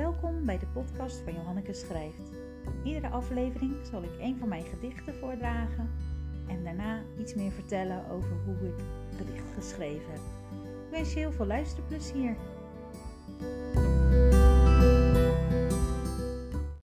Welkom bij de podcast van Johanneke Schrijft. Iedere aflevering zal ik een van mijn gedichten voordragen en daarna iets meer vertellen over hoe ik het gedicht geschreven heb. Ik wens je heel veel luisterplezier.